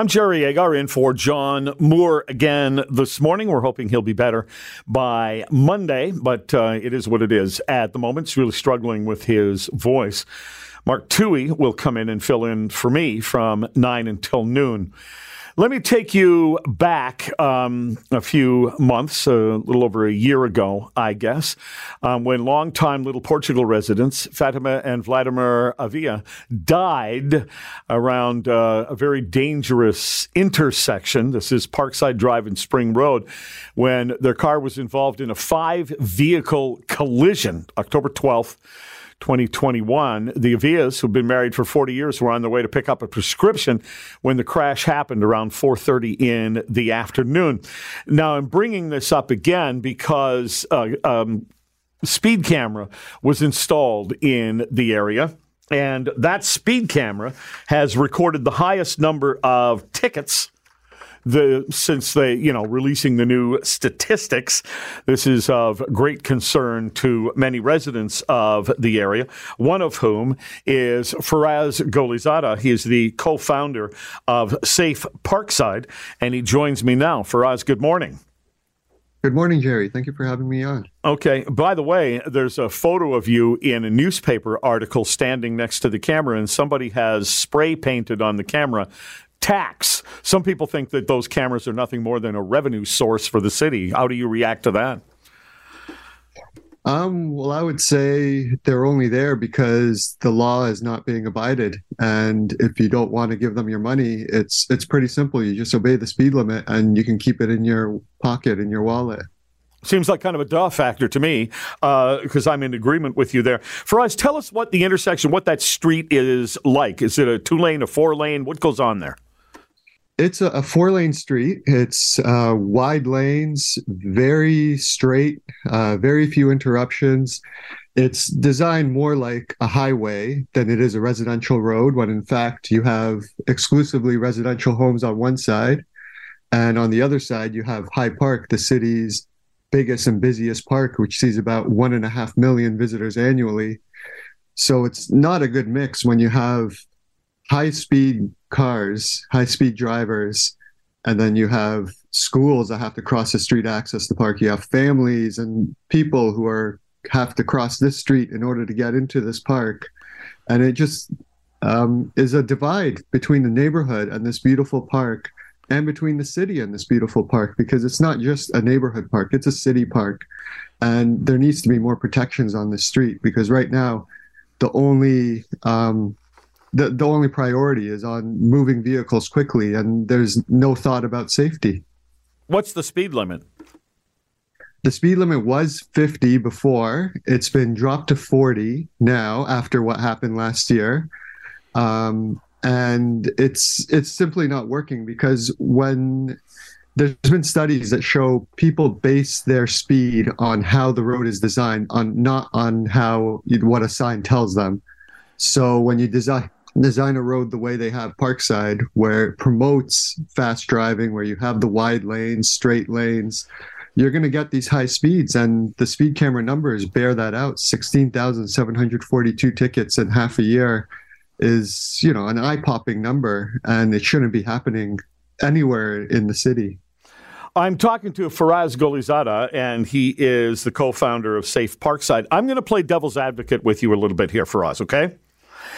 I'm Jerry Agar in for John Moore again this morning. We're hoping he'll be better by Monday, but uh, it is what it is at the moment. He's really struggling with his voice. Mark Toohey will come in and fill in for me from 9 until noon. Let me take you back um, a few months, a little over a year ago, I guess, um, when longtime Little Portugal residents Fatima and Vladimir Avila died around uh, a very dangerous intersection. This is Parkside Drive and Spring Road, when their car was involved in a five vehicle collision, October 12th. 2021. The Avias, who've been married for 40 years, were on their way to pick up a prescription when the crash happened around 4:30 in the afternoon. Now, I'm bringing this up again because uh, um, speed camera was installed in the area. And that speed camera has recorded the highest number of tickets the since they you know releasing the new statistics. This is of great concern to many residents of the area. One of whom is Faraz Gholizadeh. He is the co-founder of Safe Parkside, and he joins me now. Faraz, good morning. Good morning, Jerry. Thank you for having me on. Okay. By the way, there's a photo of you in a newspaper article standing next to the camera, and somebody has spray painted on the camera tax. Some people think that those cameras are nothing more than a revenue source for the city. How do you react to that? Um, well, I would say they're only there because the law is not being abided, and if you don't want to give them your money, it's it's pretty simple. You just obey the speed limit, and you can keep it in your pocket in your wallet. Seems like kind of a duh factor to me because uh, I'm in agreement with you there. Faraz, tell us what the intersection, what that street is like. Is it a two lane, a four lane? What goes on there? It's a, a four lane street. It's uh, wide lanes, very straight, uh, very few interruptions. It's designed more like a highway than it is a residential road, when in fact you have exclusively residential homes on one side. And on the other side, you have High Park, the city's biggest and busiest park, which sees about one and a half million visitors annually. So it's not a good mix when you have high speed cars, high speed drivers, and then you have schools that have to cross the street to access the park. You have families and people who are have to cross this street in order to get into this park, and it just um, is a divide between the neighborhood and this beautiful park, and between the city and this beautiful park because it's not just a neighborhood park; it's a city park, and there needs to be more protections on the street because right now, the only um, the, the only priority is on moving vehicles quickly and there's no thought about safety. What's the speed limit? The speed limit was 50 before. It's been dropped to 40 now after what happened last year. Um, and it's it's simply not working because when there's been studies that show people base their speed on how the road is designed on not on how what a sign tells them so when you design design a road the way they have Parkside, where it promotes fast driving, where you have the wide lanes, straight lanes, you're going to get these high speeds. And the speed camera numbers bear that out 16,742 tickets in half a year is, you know, an eye popping number. And it shouldn't be happening anywhere in the city. I'm talking to Faraz Gholizadeh, and he is the co founder of Safe Parkside. I'm going to play devil's advocate with you a little bit here, Faraz, okay?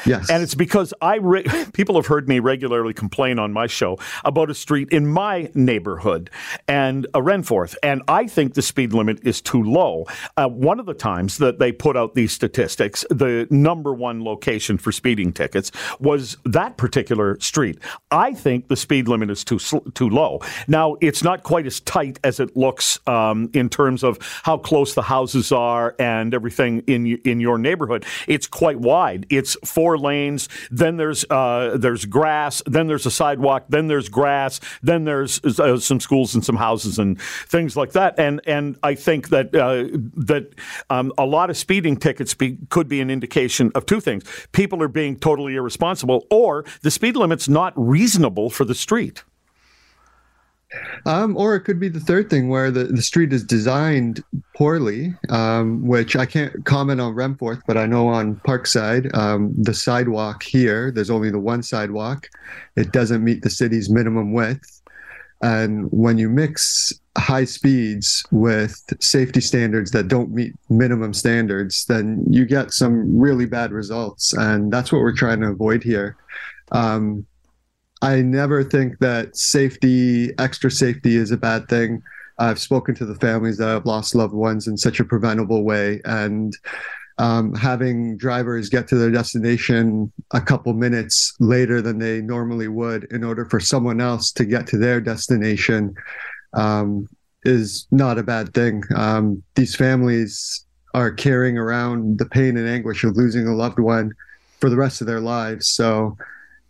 Yes. And it's because I re- people have heard me regularly complain on my show about a street in my neighborhood and a Renforth, and I think the speed limit is too low. Uh, one of the times that they put out these statistics, the number one location for speeding tickets was that particular street. I think the speed limit is too too low. Now it's not quite as tight as it looks um, in terms of how close the houses are and everything in in your neighborhood. It's quite wide. It's four lanes. Then there's uh, there's grass. Then there's a sidewalk. Then there's grass. Then there's uh, some schools and some houses and things like that. And and I think that uh, that um, a lot of speeding tickets be, could be an indication of two things: people are being totally irresponsible, or the speed limit's not reasonable for the street. Um, or it could be the third thing where the, the street is designed poorly, um, which I can't comment on Renforth, but I know on Parkside, um, the sidewalk here, there's only the one sidewalk. It doesn't meet the city's minimum width. And when you mix high speeds with safety standards that don't meet minimum standards, then you get some really bad results. And that's what we're trying to avoid here. Um, I never think that safety, extra safety, is a bad thing. I've spoken to the families that have lost loved ones in such a preventable way, and um, having drivers get to their destination a couple minutes later than they normally would in order for someone else to get to their destination um, is not a bad thing. Um, these families are carrying around the pain and anguish of losing a loved one for the rest of their lives. So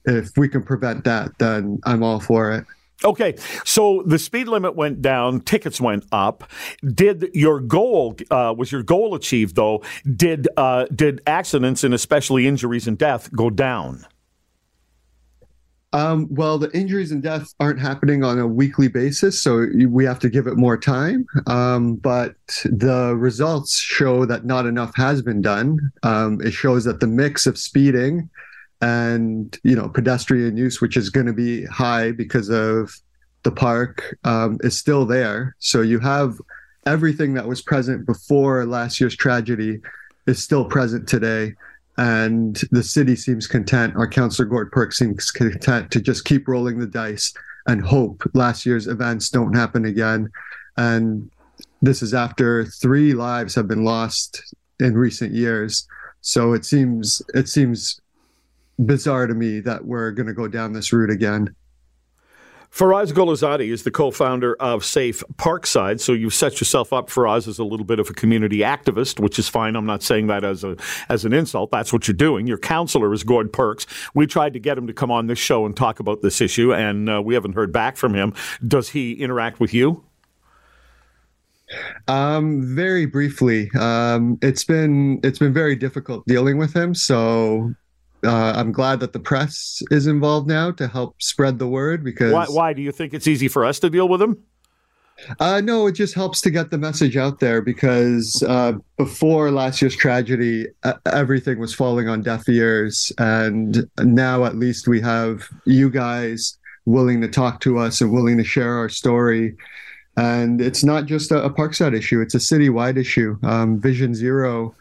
if we can prevent that, then I'm all for it. Okay, so the speed limit went down, tickets went up. Did your goal uh, was your goal achieved though? Did uh, did accidents and especially injuries and death go down? Um, well, the injuries and deaths aren't happening on a weekly basis, so we have to give it more time. Um, but the results show that not enough has been done. Um, it shows that the mix of speeding and you know pedestrian use, which is going to be high because of the park, um, is still there. So you have everything that was present before last year's tragedy is still present today. And the city seems content, our councillor Gord Perks seems content to just keep rolling the dice and hope last year's events don't happen again. And this is after three lives have been lost in recent years. So it seems it seems bizarre to me that we're going to go down this route again. Faraz Gholizadeh is the co-founder of Safe Parkside. So you've set yourself up, Faraz, as a little bit of a community activist, which is fine. I'm not saying that as a as an insult. That's what you're doing. Your councillor is Gord Perks. We tried to get him to come on this show and talk about this issue, and uh, we haven't heard back from him. Does he interact with you? Um, very briefly. Um, it's been it's been very difficult dealing with him. So uh, I'm glad that the press is involved now to help spread the word because. Why, why do you think it's easy for us to deal with them? Uh, no, it just helps to get the message out there because uh, before last year's tragedy, uh, everything was falling on deaf ears. And now at least we have you guys willing to talk to us and willing to share our story. And it's not just a, a Parkside issue, it's a citywide issue. Um, Vision Zero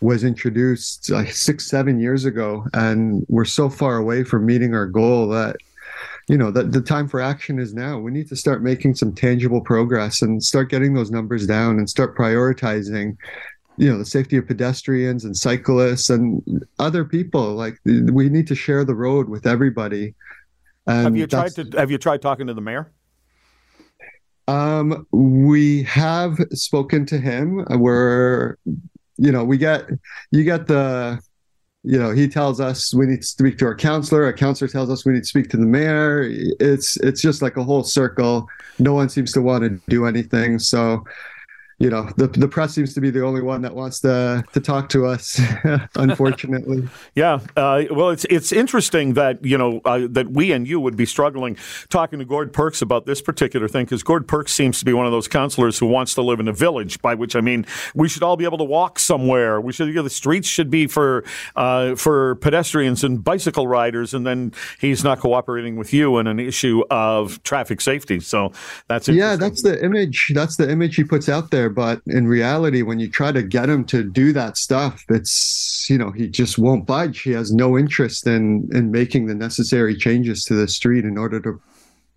was introduced like six, seven years ago, and we're so far away from meeting our goal that you know that the time for action is now. We need to start making some tangible progress and start getting those numbers down and start prioritizing you know the safety of pedestrians and cyclists and other people like we need to share the road with everybody and have you tried to have you tried talking to the mayor um, we have spoken to him. We're you know, we get you get the you know, he tells us we need to speak to our councillor. Our councillor tells us we need to speak to the mayor. It's it's just like a whole circle. No one seems to want to do anything. So you know the the press seems to be the only one that wants to to talk to us unfortunately. Yeah uh, well it's it's interesting that you know uh, that we and you would be struggling talking to Gord Perks about this particular thing because Gord Perks seems to be one of those councillors who wants to live in a village by which I mean we should all be able to walk somewhere. We should you know, the streets should be for uh, for pedestrians and bicycle riders and then he's not cooperating with you in an issue of traffic safety. So that's yeah that's the image that's the image he puts out there but in reality when you try to get him to do that stuff it's you know he just won't budge. He has no interest in in making the necessary changes to the street in order to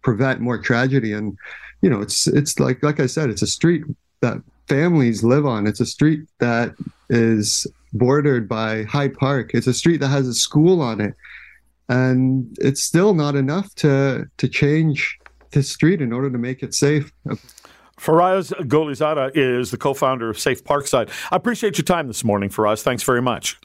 prevent more tragedy. And you know it's it's like like i said it's a street that families live on. It's a street that is bordered by High Park. It's a street that has a school on it. And it's still not enough to to change the street in order to make it safe Faraz Gholizadeh is the co founder of Safe Parkside. I appreciate your time this morning, Faraz. Thanks very much.